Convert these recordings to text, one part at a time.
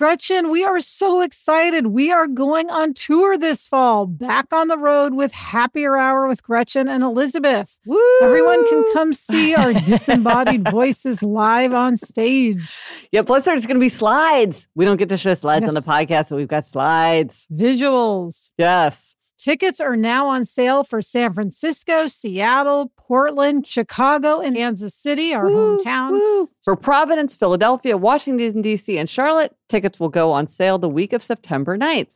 Gretchen, we are so excited. We are going on tour this fall, back on the road with Happier Hour with Gretchen and Elizabeth. Woo! Everyone can come see our disembodied voices live on stage. Yeah, plus there's going to be slides. We don't get to show slides on the podcast, but we've got slides. Visuals. Yes. Tickets are now on sale for San Francisco, Seattle, Portland, Chicago, and Kansas City, our Woo, hometown. woo. For Providence, Philadelphia, Washington, D.C., and Charlotte, tickets will go on sale the week of September 9th.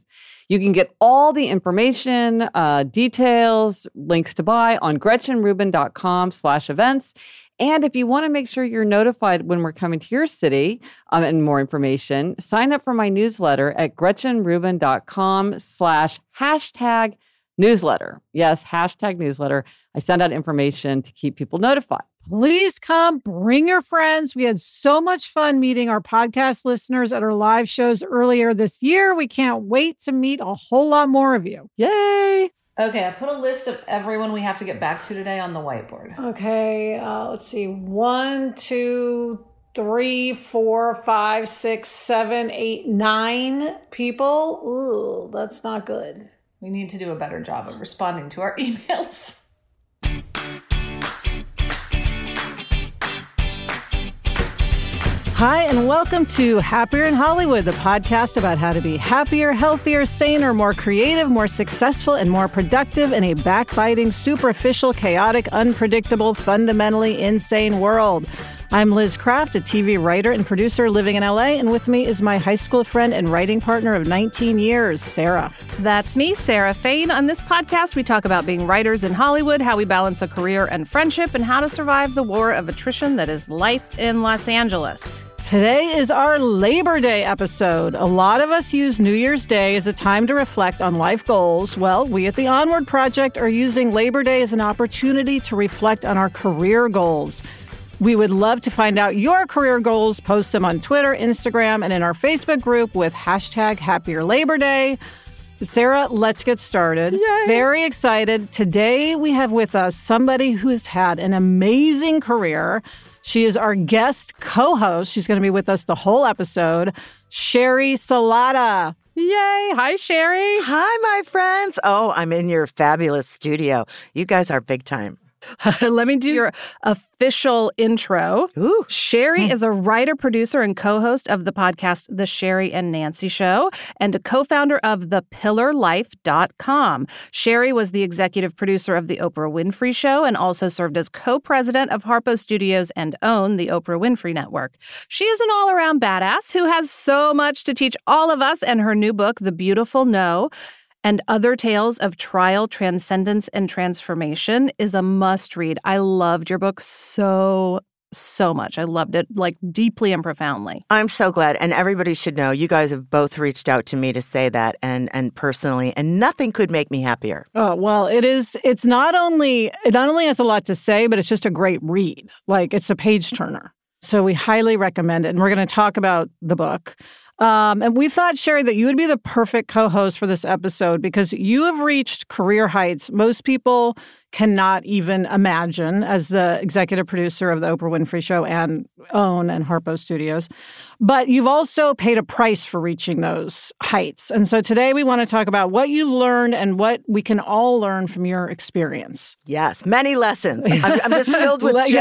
You can get all the information, uh, details, links to buy on gretchenrubin.com slash events. And if you want to make sure you're notified when we're coming to your city um, and more information, sign up for my newsletter at gretchenrubin.com slash hashtag newsletter. Yes, hashtag newsletter. I send out information to keep people notified. Please come, bring your friends. We had so much fun meeting our podcast listeners at our live shows earlier this year. We can't wait to meet a whole lot more of you. Yay! Okay, I put a list of everyone we have to get back to today on the whiteboard. Okay, uh, let's see. One, two, three, four, five, six, seven, eight, nine people. Ooh, that's not good. We need to do a better job of responding to our emails. Hi, and welcome to Happier in Hollywood, the podcast about how to be happier, healthier, saner, more creative, more successful, and more productive in a backbiting, superficial, chaotic, unpredictable, fundamentally insane world. I'm Liz Kraft, a TV writer and producer living in LA, and with me is my high school friend and writing partner of 19 years, Sarah. That's me, Sarah Fain. On this podcast, we talk about being writers in Hollywood, how we balance a career and friendship, and how to survive the war of attrition that is life in Los Angeles. Today is our Labor Day episode. A lot of us use New Year's Day as a time to reflect on life goals. Well, we at the Onward Project are using Labor Day as an opportunity to reflect on our career goals. We would love to find out your career goals. Post them on Twitter, Instagram, and in our Facebook group with hashtag Happier Labor Day. Sarah, let's get started. Very excited. Today we have with us somebody who has had an amazing career. She is our guest co host. She's going to be with us the whole episode. Sheri Salata. Yay! Hi, Sheri. Hi, my friends. Oh, I'm in your fabulous studio. You guys are big time. Let me do your official intro. Ooh. Sheri hmm. is a writer, producer, and co host of the podcast The Sheri and Nancy Show and a co founder of thepillarlife.com. Sheri was the executive producer of The Oprah Winfrey Show and also served as co president of Harpo Studios and owned the Oprah Winfrey Network. She is an all around badass who has so much to teach all of us, and her new book, The Beautiful No, and Other Tales of Trial, Transcendence, and Transformation is a must read. I loved your book so, so much. I loved it like deeply and profoundly. I'm so glad. And everybody should know you guys have both reached out to me to say that and and personally, and nothing could make me happier. Oh, well, it is, it's not only, it not only has a lot to say, but it's just a great read. Like it's a page turner. So we highly recommend it. And we're going to talk about the book. Um, and we thought, Sheri, that you would be the perfect co host for this episode because you have reached career heights. Most people cannot even imagine as the executive producer of the Oprah Winfrey Show and OWN and Harpo Studios. But you've also paid a price for reaching those heights. And so today we want to talk about what you learned and what we can all learn from your experience. Yes, many lessons. I'm, I'm just filled with gems.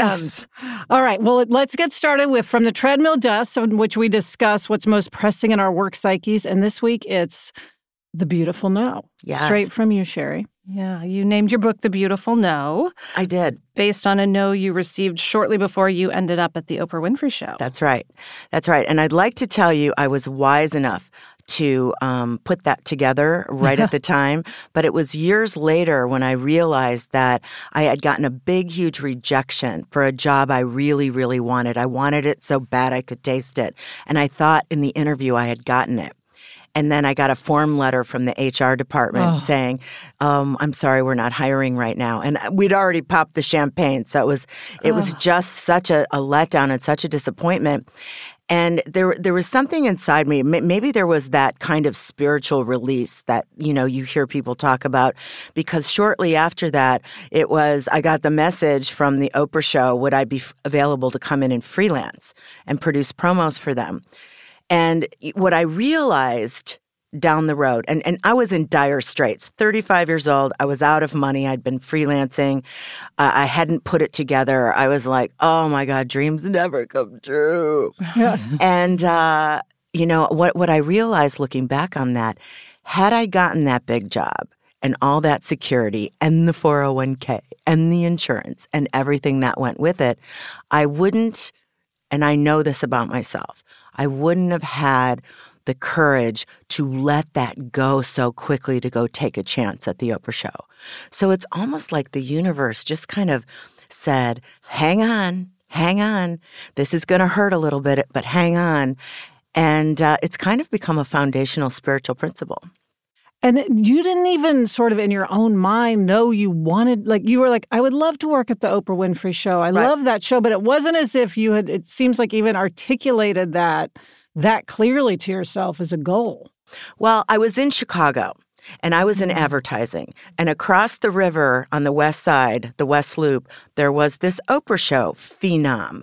yes. All right. Well, let's get started with From the Treadmill Dust, in which we discuss what's most pressing in our work psyches. And this week it's The Beautiful No. Yes. Straight from you, Sheri. Yeah, you named your book The Beautiful No I did. based on a no you received shortly before you ended up at the Oprah Winfrey Show. That's right. That's right. And I'd like to tell you, I was wise enough to um, put that together right at the time. But it was years later when I realized that I had gotten a big, huge rejection for a job I really, really wanted. I wanted it so bad I could taste it. And I thought in the interview I had gotten it. And then I got a form letter from the HR department Oh. saying, um, "I'm sorry, we're not hiring right now." And we'd already popped the champagne, so it was it was just such a, a letdown and such a disappointment. And there there was something inside me. Maybe there was that kind of spiritual release that you know you hear people talk about. Because shortly after that, it was I got the message from the Oprah show: Would I be f- available to come in and freelance and produce promos for them? And what I realized down the road, and, and I was in dire straits, 35 years old, I was out of money, I'd been freelancing, uh, I hadn't put it together. I was like, oh my God, dreams never come true. and, uh, you know, what, what I realized looking back on that, had I gotten that big job, and all that security and the 401k and the insurance and everything that went with it, I wouldn't, and I know this about myself, I wouldn't have had the courage to let that go so quickly to go take a chance at the Oprah show. So it's almost like the universe just kind of said, hang on, hang on. This is going to hurt a little bit, but hang on. And uh, it's kind of become a foundational spiritual principle. And you didn't even sort of in your own mind know you wanted, like, you were like, I would love to work at the Oprah Winfrey show. I Right. love that show. But it wasn't as if you had, it seems like even articulated that that clearly to yourself as a goal. Well, I was in Chicago and I was in mm-hmm. advertising. And across the river on the west side, the West Loop, there was this Oprah show, Phenom.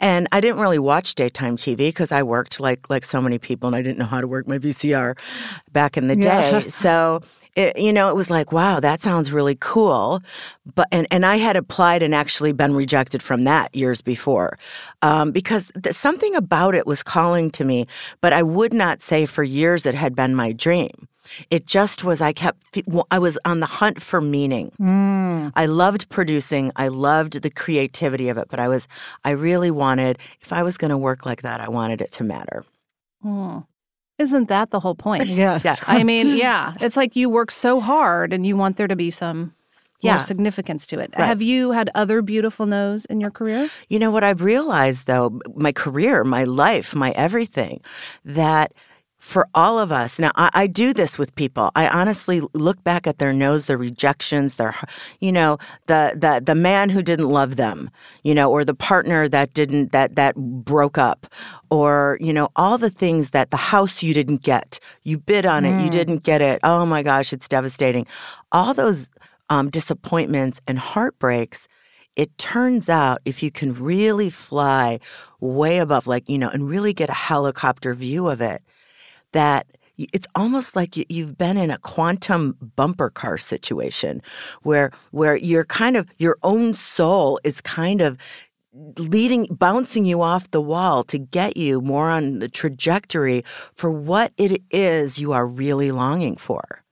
And I didn't really watch daytime TV because I worked like like so many people and I didn't know how to work my VCR back in the Yeah. day. So it, you know, it was like, wow, that sounds really cool. But and, and I had applied and actually been rejected from that years before, um, because th- something about it was calling to me. But I would not say for years it had been my dream. It just was. I kept. I was on the hunt for meaning. I loved producing. I loved the creativity of it. But I was. I really wanted. If I was going to work like that, I wanted it to matter. Hmm. Isn't that the whole point? Yes. Yeah. I mean, yeah, it's like you work so hard and you want there to be some more significance to it. Right. Have you had other beautiful no's in your career? You know what I've realized though, my career, my life, my everything, that for all of us, now I, I do this with people. I honestly look back at their no's, their rejections, their, you know, the the the man who didn't love them, you know, or the partner that didn't that that broke up, or you know, all the things that the house you didn't get, you bid on it, you didn't get it. Oh my gosh, it's devastating. All those um, disappointments and heartbreaks it turns out if you can really fly way above, like, you know, and really get a helicopter view of it, that it's almost like you, you've been in a quantum bumper car situation where where you're kind of your own soul is kind of leading bouncing you off the wall to get you more on the trajectory for what it is you are really longing for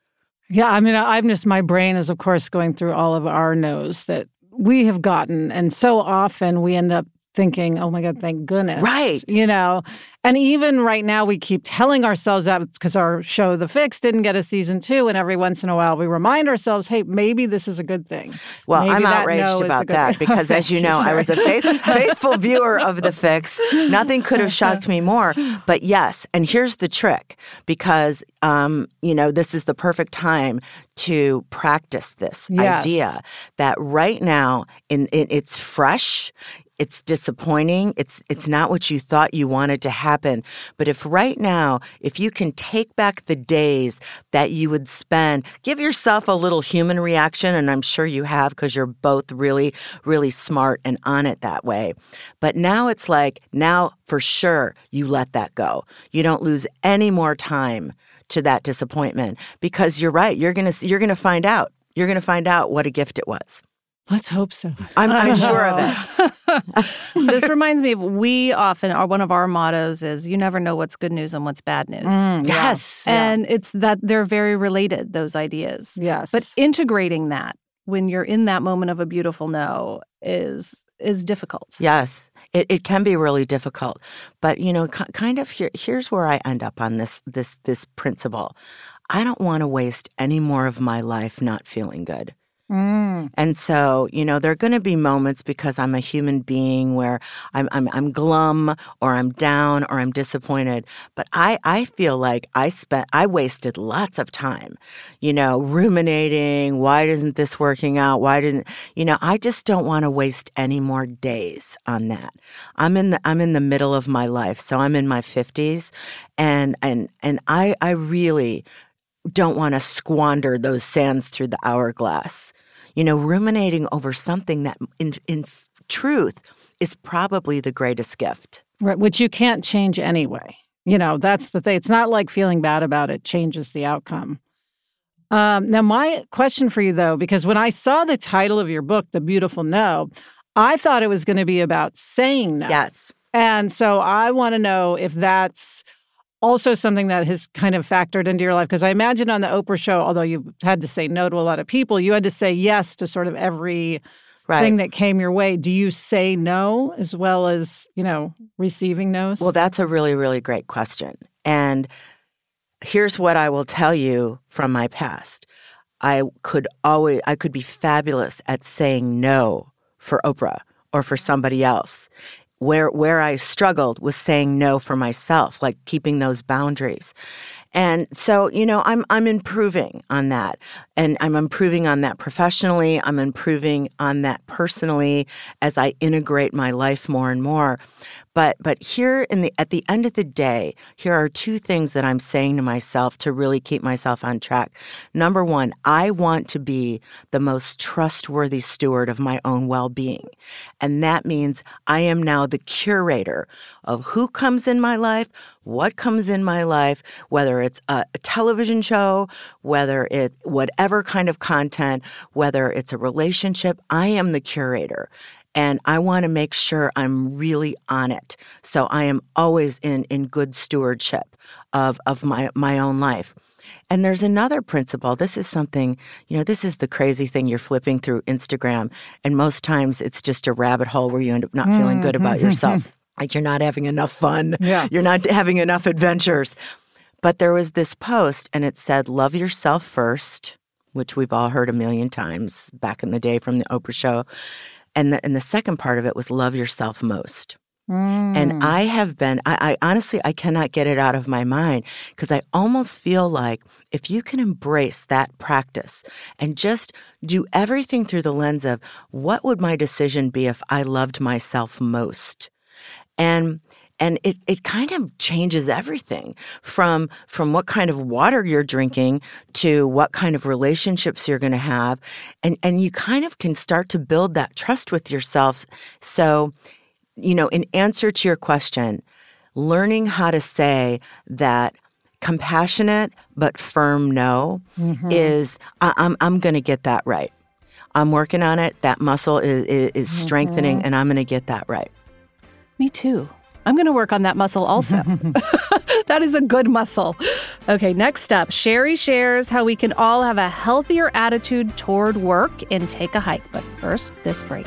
Yeah, I mean, I'm just, my brain is, of course, going through all of our no's that we have gotten. And so often we end up thinking, oh my God, thank goodness. Right. You know, and even right now, we keep telling ourselves that because our show, The Fix, didn't get a season two. And every once in a while, we remind ourselves, hey, maybe this is a good thing. Well, Maybe I'm that no outraged about that thing. because, as you know, I was a faith, faithful viewer of The Fix. Nothing could have shocked me more. But yes, and here's the trick because, um, you know, this is the perfect time to practice this Yes. idea that right now, in, in it's fresh. It's disappointing. It's it's not what you thought you wanted to happen. But if right now, if you can take back the days that you would spend, give yourself a little human reaction, and I'm sure you have because you're both really, really smart and on it that way. But now it's like now for sure you let that go. You don't lose any more time to that disappointment because you're right. You're gonna you're gonna find out. You're gonna find out what a gift it was. Let's hope so. I'm, I I'm sure of it. this reminds me of we often are one of our mottos is you never know what's good news and what's bad news. Mm, yeah. Yes. And it's that they're very related, those ideas. Yes. But integrating that when you're in that moment of a beautiful no is is difficult. Yes. It, it can be really difficult, but you know, kind of here, here's where I end up on this this this principle. I don't want to waste any more of my life not feeling good. Mm. And so, you know, there are going to be moments because I'm a human being where I'm, I'm, I'm glum or I'm down or I'm disappointed. But I, I feel like I spent, I wasted lots of time, you know, ruminating. Why isn't this working out? Why didn't, you know, I just don't want to waste any more days on that. I'm in the, I'm in the middle of my life. So I'm in my 50s and, and, and I, I really don't want to squander those sands through the hourglass. You know, ruminating over something that in, in truth is probably the greatest gift. Right, which you can't change anyway. You know, that's the thing. It's not like feeling bad about it changes the outcome. Um, now, my question for you, though, because when I saw the title of your book, The Beautiful No, I thought it was going to be about saying no. Yes. And so I want to know if that's also something that has kind of factored into your life? Because I imagine on the Oprah show, although you had to say no to a lot of people, you had to say yes to sort of every right. thing that came your way. Do you say no as well as, you know, receiving no's? Well, that's a really, really great question. And here's what I will tell you from my past. I could always I could be fabulous at saying no for Oprah or for somebody else where where I struggled was saying no for myself, like keeping those boundaries. And so, you know, I'm I'm improving on that. And I'm improving on that professionally. I'm improving on that personally as I integrate my life more and more. But but here in the at the end of the day, here are two things that I'm saying to myself to really keep myself on track. Number 1, I want to be the most trustworthy steward of my own well-being. And that means I am now the curator of who comes in my life, what comes in my life, whether it's a, a television show, whether it whatever kind of content, whether it's a relationship, I am the curator and I want to make sure I'm really on it. So I am always in in good stewardship of of my my own life. And there's another principle. This is something, you know, this is the crazy thing. You're flipping through Instagram, and most times it's just a rabbit hole where you end up not feeling good about mm-hmm. yourself. like you're not having enough fun. Yeah. You're not having enough adventures. But there was this post, and it said, Love yourself first, which we've all heard a million times back in the day from the Oprah show. And the, and the second part of it was love yourself most. Mm. And I have been, I, I, honestly, I cannot get it out of my mind because I almost feel like if you can embrace that practice and just do everything through the lens of what would my decision be if I loved myself most? And and it, it kind of changes everything from from what kind of water you're drinking to what kind of relationships you're going to have. And and you kind of can start to build that trust with yourself. So you know in answer to your question learning how to say that compassionate but firm no mm-hmm. is I, am I'm, I'm going to get that right. I'm working on it. That muscle is is, is strengthening mm-hmm. and i'm going to get that right. Me too I'm going to work on that muscle also. that is a good muscle. Okay, next up, Sheri shares how we can all have a healthier attitude toward work and take a hike. But first, this break.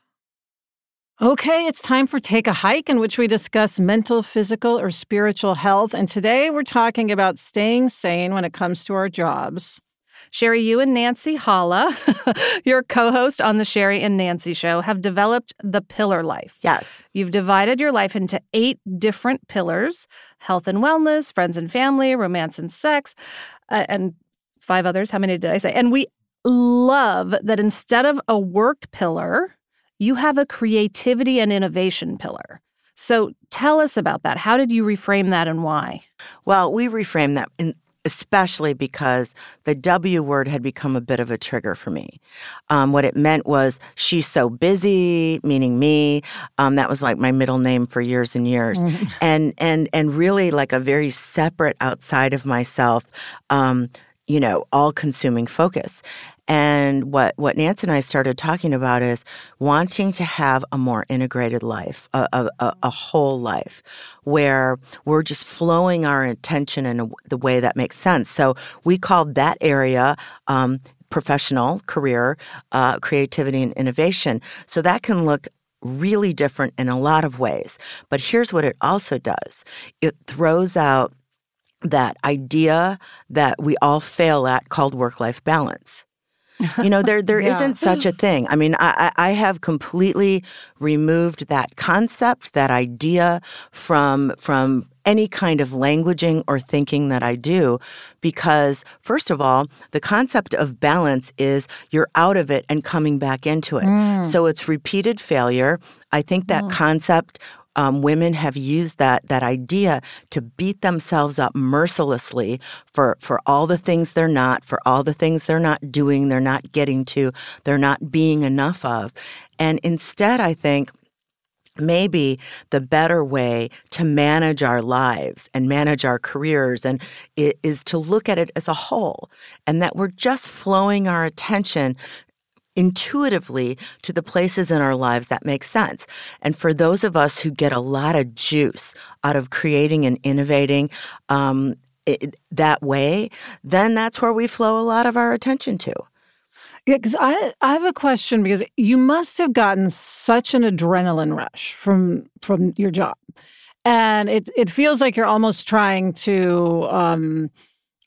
Okay, it's time for Take a Hike, in which we discuss mental, physical, or spiritual health. And today we're talking about staying sane when it comes to our jobs. Sheri, you and Nancy Hala, your co host on The Sheri and Nancy Show, have developed the pillar life. Yes. You've divided your life into eight different pillars health and wellness, friends and family, romance and sex, uh, and five others. How many did I say? And we love that instead of a work pillar, you have a creativity and innovation pillar. So tell us about that. How did you reframe that and why? Well, we reframed that in, especially because the W word had become a bit of a trigger for me. Um, what it meant was she's so busy, meaning me. Um, that was like my middle name for years and years, mm-hmm. and and and really like a very separate outside of myself. Um, you know, all consuming focus. And what, what Nancy and I started talking about is wanting to have a more integrated life, a, a, a whole life, where we're just flowing our attention in a, the way that makes sense. So we called that area um, professional, career, uh, creativity, and innovation. So that can look really different in a lot of ways. But here's what it also does it throws out that idea that we all fail at called work life balance. You know, there there yeah. not such a thing. I mean, I, I have completely removed that concept, that idea from from any kind of languaging or thinking that I do because first of all, the concept of balance is you're out of it and coming back into it. Mm. So it's repeated failure. I think that mm. concept um, women have used that that idea to beat themselves up mercilessly for for all the things they're not, for all the things they're not doing, they're not getting to, they're not being enough of, and instead, I think maybe the better way to manage our lives and manage our careers and is to look at it as a whole and that we're just flowing our attention intuitively to the places in our lives that make sense. And for those of us who get a lot of juice out of creating and innovating um, it, that way, then that's where we flow a lot of our attention to. Yeah, because I I have a question because you must have gotten such an adrenaline rush from from your job, and it it feels like you're almost trying to um,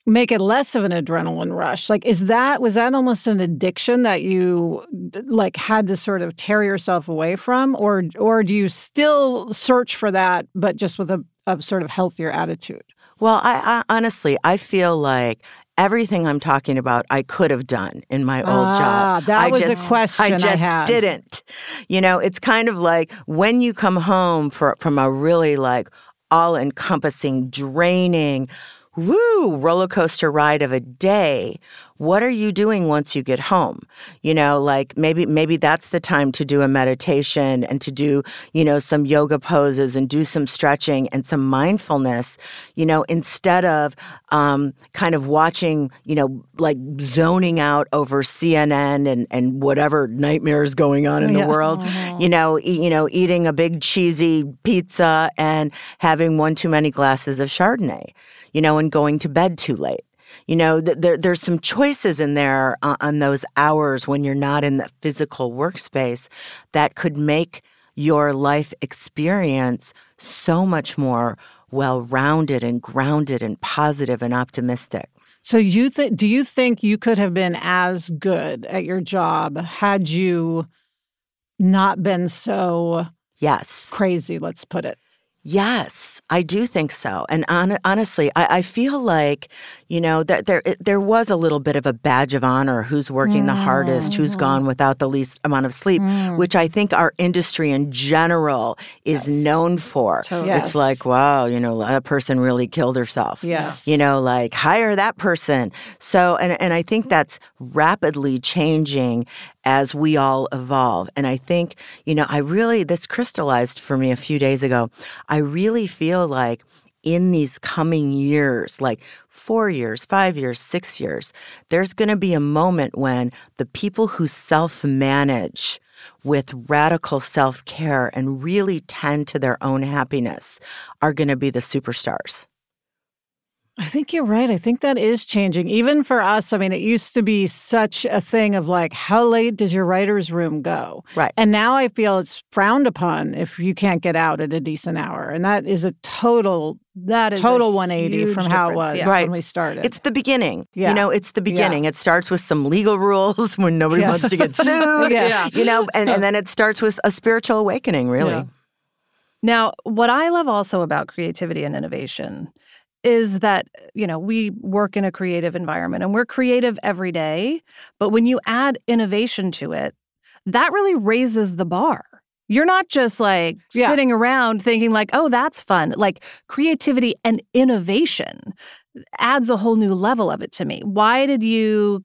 make it less of an adrenaline rush like is that was that almost an addiction that you like had to sort of tear yourself away from or or do you still search for that but just with a, a sort of healthier attitude well I, I honestly i feel like everything I'm talking about, I could have done in my old ah, job. That I was just, a question I just I didn't. You know, it's kind of like when you come home for, from a really like all encompassing, draining, woo, roller coaster ride of a day what are you doing once you get home you know like maybe maybe that's the time to do a meditation and to do you know some yoga poses and do some stretching and some mindfulness you know instead of um, kind of watching you know like zoning out over cnn and and whatever nightmares going on in yeah. the world mm-hmm. you know e- you know eating a big cheesy pizza and having one too many glasses of chardonnay you know and going to bed too late you know, th- there, there's some choices in there uh, on those hours when you're not in the physical workspace that could make your life experience so much more well rounded and grounded and positive and optimistic. So you think do you think you could have been as good at your job had you not been so yes crazy, let's put it? Yes, I do think so. And on, honestly, I, I, feel like, you know, that there there was a little bit of a badge of honor who's working mm. the hardest, who's mm-hmm. gone without the least amount of sleep, mm. which I think our industry in general is yes. known for. So, yes. It's like, wow, you know, that person really killed herself. Yes. You know, like hire that person. So, and, and I think that's rapidly changing as we all evolve. And I think, you know, I really, this crystallized for me a few days ago. I really feel like in these coming years, like four years, five years, six years, there's going to be a moment when the people who self manage with radical self care and really tend to their own happiness are going to be the superstars. I think you're right. I think that is changing. Even for us, I mean, it used to be such a thing of like, how late does your writer's room go? Right. And now I feel it's frowned upon if you can't get out at a decent hour. And that is a total, That is a total 180 from how it was yeah. Right. when we started. It's the beginning. Yeah. You know, it's the beginning. It starts with some legal rules when nobody Yes. wants to get sued. Yes. You know, and, and then it starts with a spiritual awakening, really. Yeah. Now, what I love also about creativity and innovation is that, you know, we work in a creative environment and we're creative every day. But when you add innovation to it, that really raises the bar. You're not just like Yeah. sitting around thinking, like, oh, that's fun. Like creativity and innovation adds a whole new level of it to me. Why did you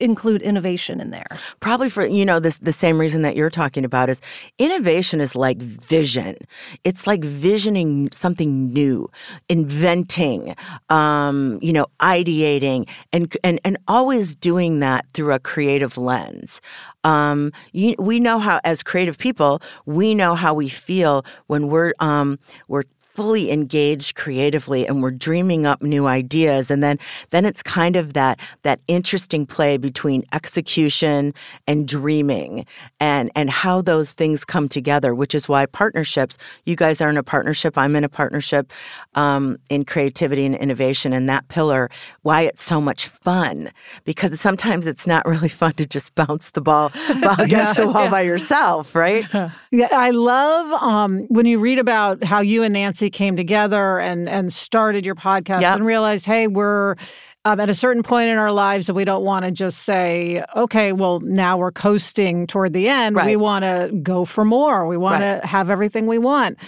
include innovation in there? Probably for, you know, this the same reason that you're talking about is innovation is like vision. It's like visioning something new, inventing, um, you know, ideating and and and always doing that through a creative lens. Um, you, we know how, as creative people, we know how we feel when we're um, we're fully engaged creatively and we're dreaming up new ideas. And then then it's kind of that that interesting play between execution and dreaming and and how those things come together which is why partnerships you guys are in a partnership i'm in a partnership um, in creativity and innovation and that pillar why it's so much fun. Because sometimes it's not really fun to just bounce the ball against the wall by yourself right Yeah, I love um, when you read about how you and Nancy came together and and started your podcast Yep. and realized, hey, we're um, at a certain point in our lives that we don't want to just say, okay, well, now we're coasting toward the end. We want to go for more. We want to have everything we want.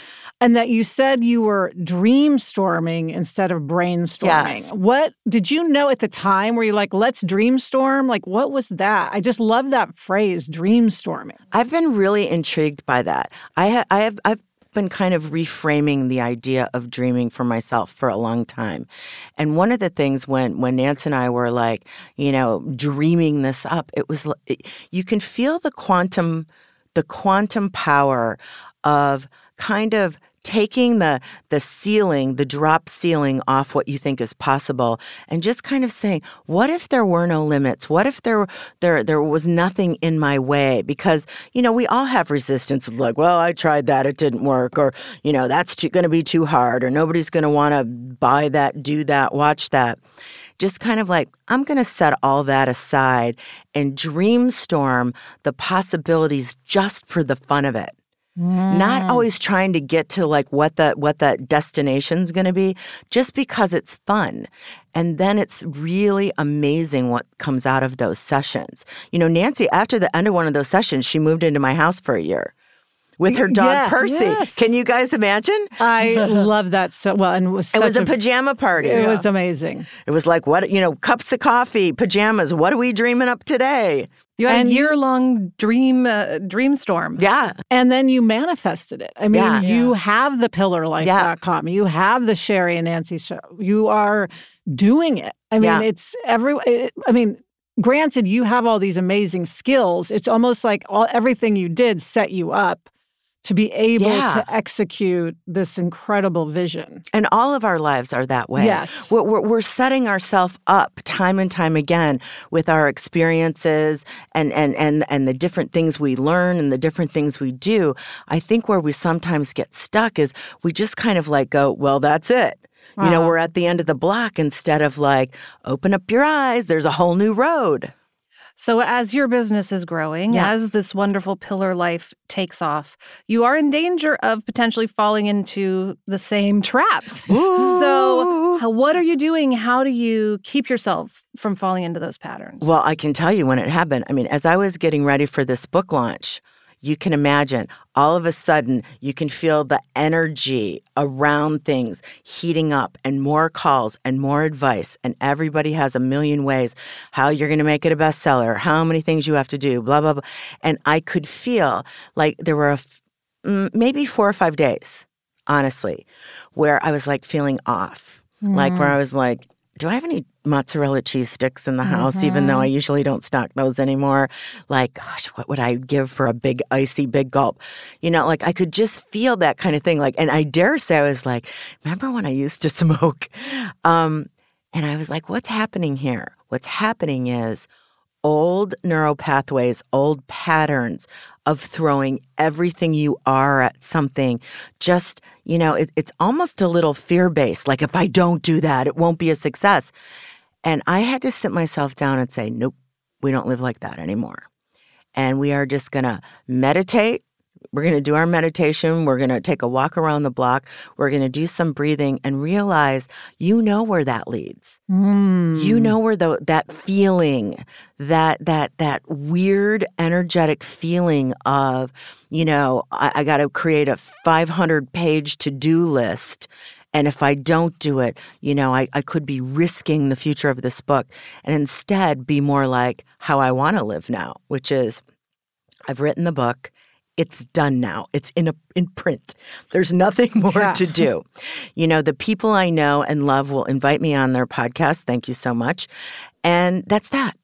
And that you said you were dreamstorming instead of brainstorming. Yes. What did you know at the time? Were you like, let's dreamstorm? Like, what was that? I just love that phrase, dreamstorming. I've been really intrigued by that. I ha- I have I've been kind of reframing the idea of dreaming for myself for a long time. And one of the things when when Nance and I were like, you know, dreaming this up, it was it, you can feel the quantum the quantum power of kind of taking the the ceiling the drop ceiling off what you think is possible and just kind of saying what if there were no limits? What if there there there was nothing in my way? Because you know we all have resistance like well i tried that it didn't work or you know that's going to be too hard or nobody's going to want to buy that do that watch that. Just kind of like i'm going to set all that aside and dreamstorm the possibilities just for the fun of it not mm. always trying to get to like what the what the destination's going to be just because it's fun. And then it's really amazing what comes out of those sessions. You know nancy after the end of one of those sessions she moved into my house for a year with her dog Yes, percy yes. can you guys imagine I love that so well, and it was it was such a pajama party It was amazing. it was like what you know cups of coffee pajamas what are we dreaming up today You had And a year long dream uh, dream storm. yeah And then you manifested it. I mean, Yeah. you have the pillarlife.com. You have the Sheri and Nancy show. You are doing it. I mean, Yeah. it's every it, I mean, granted you have all these amazing skills. It's almost like all everything you did set you up to be able Yeah. to execute this incredible vision. And all of our lives are that way. Yes. We're, we're, we're setting ourselves up time and time again with our experiences and, and, and, and the different things we learn and the different things we do. I think where we sometimes get stuck is we just kind of like go, well, that's it. You know, we're at the end of the block instead of like, open up your eyes, there's a whole new road. So, as your business is growing, Yeah. as this wonderful pillar life takes off, you are in danger of potentially falling into the same traps. So, what are you doing? How do you keep yourself from falling into those patterns? Well, I can tell you when it happened. I mean, as I was getting ready for this book launch, you can imagine all of a sudden you can feel the energy around things heating up and more calls and more advice. And everybody has a million ways how you're going to make it a bestseller, how many things you have to do, blah, blah, blah. And I could feel like there were f- mm, maybe four or five days, honestly, where I was like feeling off, like where I was like, do I have any mozzarella cheese sticks in the house, even though I Mm-hmm. usually don't stock those anymore? Like, gosh, what would I give for a big, icy, big gulp? You know, like I could just feel that kind of thing. Like, and I dare say I was like, remember when I used to smoke? Um, and I was like, what's happening here? What's happening is old neural pathways, old patterns of throwing everything you are at something. Just, you know, it, it's almost a little fear based. Like, if I don't do that, it won't be a success. And I had to sit myself down and say, nope, we don't live like that anymore. And we are just going to meditate. We're going to do our meditation. We're going to take a walk around the block. We're going to do some breathing and realize you know where that leads. Mm. You know where the that feeling, that that that weird energetic feeling of, you know, I, I got to create a 500 page to do list. And if I don't do it, you know, I, I could be risking the future of this book and instead be more like how I want to live now, which is I've written the book. It's done now. It's in a in print. There's nothing more Yeah. to do. You know, the people I know and love will invite me on their podcast. Thank you so much. And that's that.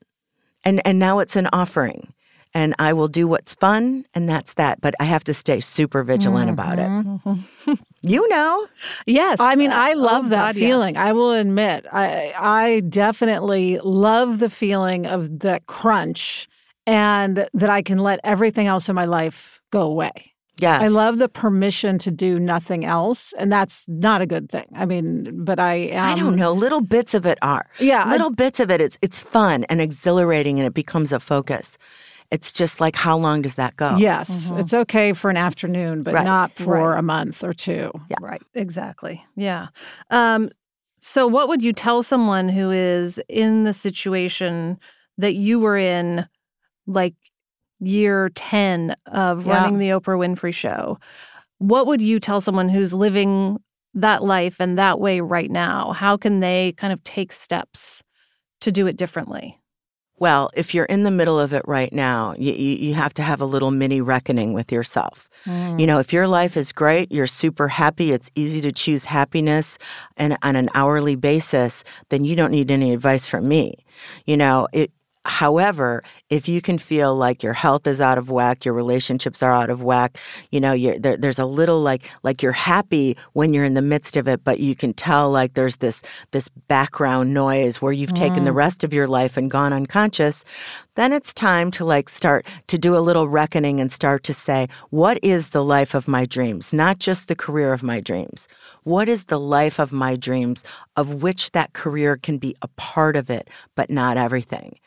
And and now it's an offering. And I will do what's fun and that's that, but I have to stay super vigilant about it. Mm-hmm. You know. Yes. I mean, I oh love that God, feeling. yes. I will admit, I I definitely love the feeling of that crunch and that I can let everything else in my life go away. Yeah. I love the permission to do nothing else, and that's not a good thing. I mean, but I am. I don't know. Little bits of it are. Yeah, I- Little bits of it. It's it's fun and exhilarating and it becomes a focus. It's just like how long does that go? Yes, it's okay for an afternoon, but Right. not for Right. a month or two. Yeah. Right. Exactly. Yeah. Um, so, what would you tell someone who is in the situation that you were in, like year 10 of Yeah. running the Oprah Winfrey show? What would you tell someone who's living that life and that way right now? How can they kind of take steps to do it differently? Well, if you're in the middle of it right now, you, you, you have to have a little mini reckoning with yourself. Mm. You know, if your life is great, you're super happy, it's easy to choose happiness and on an hourly basis, then you don't need any advice from me. You know, it However, if you can feel like your health is out of whack, your relationships are out of whack, you know, you're, there, there's a little like like you're happy when you're in the midst of it, but you can tell like there's this this background noise where you've taken the mm. rest of your life and gone unconscious. Then it's time to like start to do a little reckoning and start to say, what is the life of my dreams? Not just the career of my dreams. What is the life of my dreams of which that career can be a part of it, but not everything?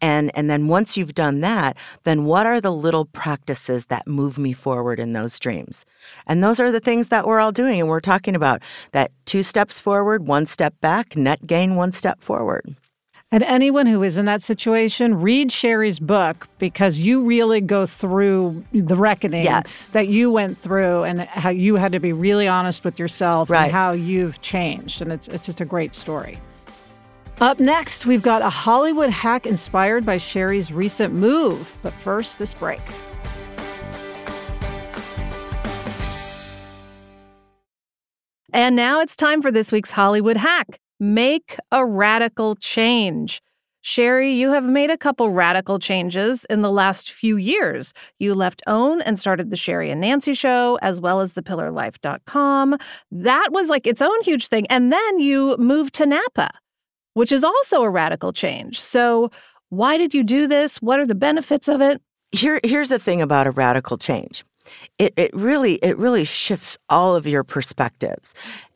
And and then once you've done that, then what are the little practices that move me forward in those dreams? And those are the things that we're all doing and we're talking about that two steps forward, one step back, net gain one step forward. And anyone who is in that situation, read Sheri's book because you really go through the reckoning Yes. that you went through and how you had to be really honest with yourself Right. and how you've changed. And it's, it's just a great story. Up next, we've got a Hollywood hack inspired by Sheri's recent move. But first, this break. And now it's time for this week's Hollywood hack make a radical change. Sheri, you have made a couple radical changes in the last few years. You left OWN and started the Sheri and Nancy show, as well as thepillarlife.com. That was like its own huge thing. And then you moved to Napa, which is also a radical change. So, why did you do this? What are the benefits of it? Here here's the thing about a radical change. It it really it really shifts all of your perspectives.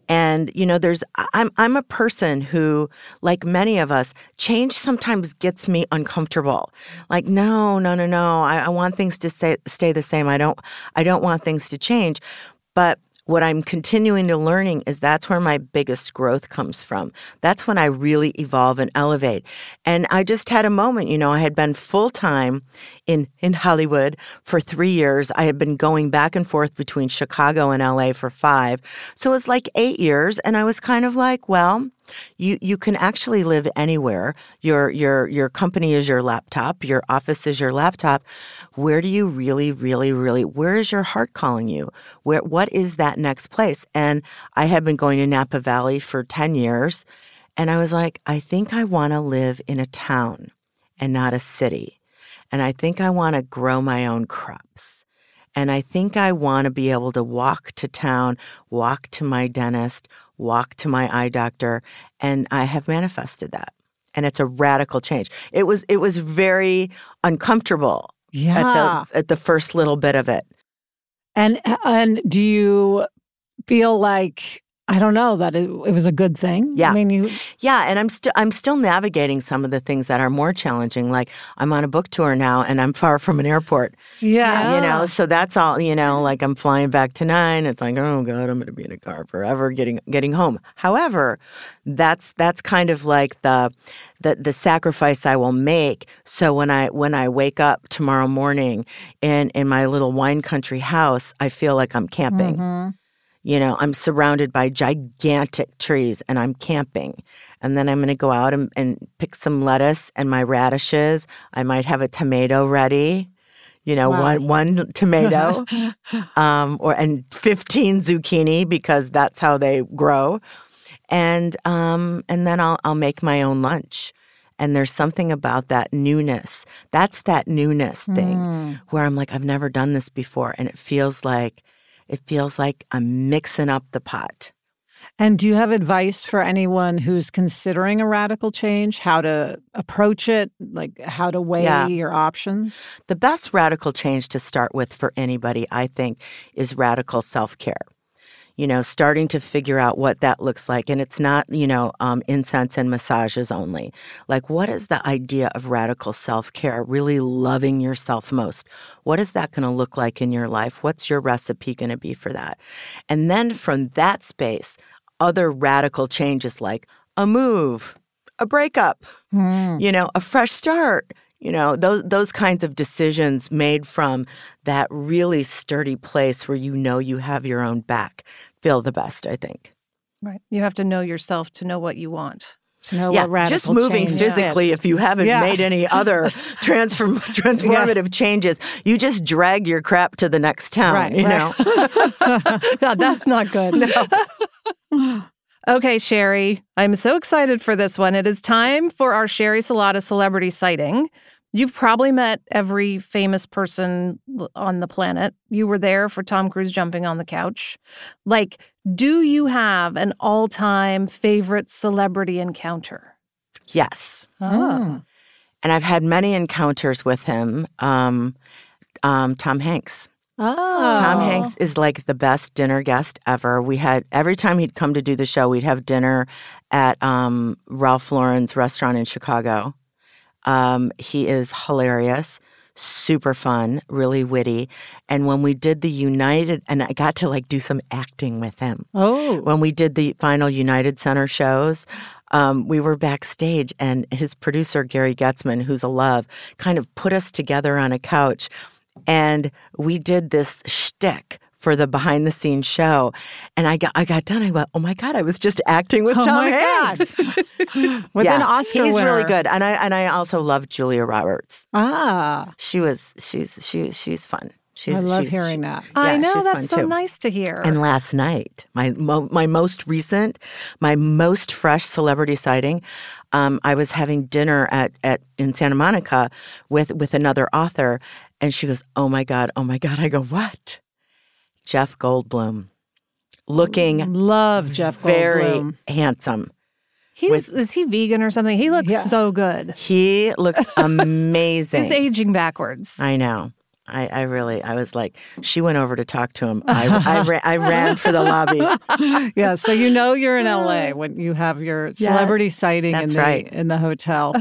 And you know, there's I'm I'm a person who, like many of us, change sometimes gets me uncomfortable. Like, no, no, no, no. I, I want things to stay stay the same. I don't I don't want things to change. But what I'm continuing to learning is that's where my biggest growth comes from. That's when I really evolve and elevate. And I just had a moment, you know, I had been full time in in Hollywood for 3 years. I had been going back and forth between Chicago and LA for 5. So it was like 8 years and I was kind of like, well, you you can actually live anywhere. Your your your company is your laptop, your office is your laptop. Where do you really really really where is your heart calling you? Where what is that next place? And I had been going to Napa Valley for 10 years And I was like, I think I want to live in a town and not a city. And I think I want to grow my own crops. And I think I want to be able to walk to town, walk to my dentist, walk to my eye doctor. And I have manifested that. And it's a radical change. It was it was very uncomfortable Yeah. at the at the first little bit of it. and and do you feel like I don't know that it, it was a good thing? Yeah. I mean, you Yeah, and I'm still I'm still navigating some of the things that are more challenging. Like I'm on a book tour now, and I'm far from an airport. yeah, You know, so that's all. You know, like I'm flying back to nine. It's like, oh god, I'm going to be in a car forever getting getting home. However, that's that's kind of like the the the sacrifice I will make. So when I when I wake up tomorrow morning in in my little wine country house, I feel like I'm camping. Mm-hmm. You know, I'm surrounded by gigantic trees and I'm camping. And then I'm going to go out and, and pick some lettuce and my radishes. I might have a tomato ready, you know, Wow. one, one tomato um, or and 15 zucchini because that's how they grow. And um, and then I'll I'll make my own lunch. And there's something about that newness. That's that newness thing Mm. where I'm like, I've never done this before. And it feels like it feels like I'm mixing up the pot. And do you have advice for anyone who's considering a radical change? How to approach it? Like how to weigh Yeah. your options? The best radical change to start with for anybody, I think, is radical self care. You know, starting to figure out what that looks like. And it's not, you know, um, incense and massages only. Like, what is the idea of radical self care? Really loving yourself most. What is that going to look like in your life? What's your recipe going to be for that? And then from that space, other radical changes like a move, a breakup, Hmm. you know, a fresh start. You know, those those kinds of decisions made from that really sturdy place where you know you have your own back feel the best, I think. Right. You have to know yourself to know what you want. To know yeah, what just moving physically is. if you haven't Yeah. made any other transform transformative changes, you just drag your crap to the next town, Right, you right. know. God, that's not good. okay, Sheri, I'm so excited for this one. It is time for our Sheri Salata celebrity sighting. You've probably met every famous person on the planet. You were there for Tom Cruise jumping on the couch. Like, do you have an all time favorite celebrity encounter? yes. Hmm. And I've had many encounters with him. Um, um, Tom Hanks. Oh. Tom Hanks is like the best dinner guest ever. We had every time he'd come to do the show, we'd have dinner at um, Ralph Lauren's restaurant in Chicago. Um, he is hilarious, super fun, really witty. And when we did the United, and I got to like do some acting with him Oh. when we did the final United Center shows, um, we were backstage, and his producer Gary Goetzman, who's a love, kind of put us together on a couch, and we did this shtick for the behind the scenes show. And I got I got done. I went, oh my god, I was just acting with Oh Tom my Hanks. God. With yeah, an Oscar he's winner. really good, and I and I also love Julia Roberts. Ah, She was she's she she's fun. She's, I love she's- hearing that. I know that's so too. nice to hear. And last night, my mo- my most recent, my most fresh celebrity sighting, um, I was having dinner at, at in Santa Monica with with another author, and she goes, "Oh my god, oh my god!" I go, "What?" Jeff Goldblum, looking Love Jeff very Goldblum. handsome. He's with- is he vegan or something? He looks Yeah. so good. He looks amazing. He's aging backwards. I know. I, I really, I was like, she went over to talk to him. I, I, ran, I ran for the lobby. yeah, so you know you're in LA when you have your celebrity sighting in the right. in the hotel.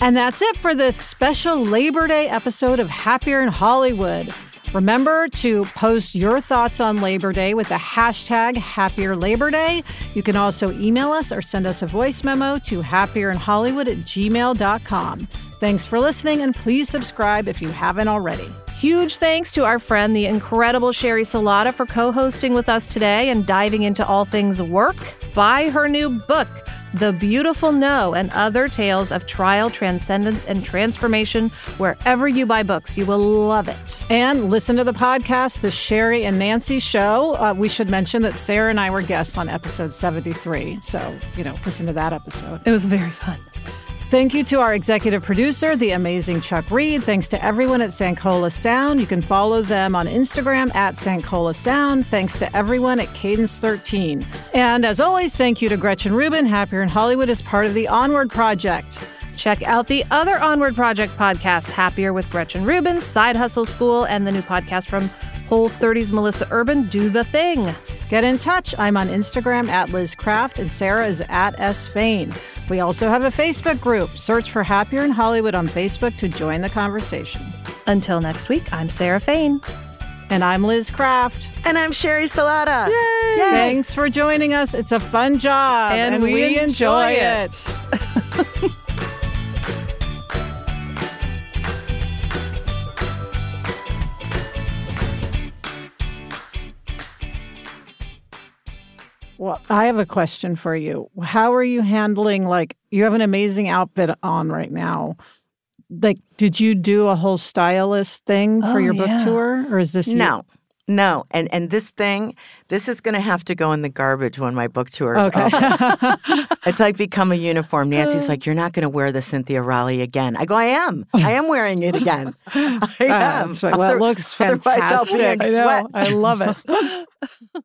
and that's it for this special Labor Day episode of Happier in Hollywood. Remember to post your thoughts on Labor Day with the hashtag Happier Labor Day. You can also email us or send us a voice memo to happierinhollywood at gmail.com. Thanks for listening, and please subscribe if you haven't already. Huge thanks to our friend, the incredible Sheri Salata, for co hosting with us today and diving into all things work. Buy her new book, The Beautiful No and other tales of trial, transcendence, and transformation. Wherever you buy books, you will love it. And listen to the podcast, The Sheri and Nancy Show. Uh, we should mention that Sarah and I were guests on episode 73. So, you know, listen to that episode. It was very fun. Thank you to our executive producer, the amazing Chuck Reed. Thanks to everyone at Sankola Sound. You can follow them on Instagram at Sankola Sound. Thanks to everyone at Cadence 13. And as always, thank you to Gretchen Rubin, Happier in Hollywood, as part of the Onward Project. Check out the other Onward Project podcasts Happier with Gretchen Rubin, Side Hustle School, and the new podcast from Whole 30's Melissa Urban, Do the Thing. Get in touch. I'm on Instagram at Liz Craft, and Sarah is at S. Fain. We also have a Facebook group. Search for Happier in Hollywood on Facebook to join the conversation. Until next week, I'm Sarah Fain. And I'm Liz Craft. And I'm Sheri Salata. Yay! Yay! Thanks for joining us. It's a fun job. And, and we, we, enjoy, enjoy it. it. I have a question for you. How are you handling like you have an amazing outfit on right now? Like did you do a whole stylist thing for Oh, your book yeah. tour or is this you? No. No, and and this thing, this is going to have to go in the garbage when my book tour is Okay. over. It's like become a uniform. Nancy's like, "You're not going to wear the Cynthia Rowley again." I go, "I am. I am wearing it again. I Ah, am." that's right. Well, it looks fantastic. I. I love it.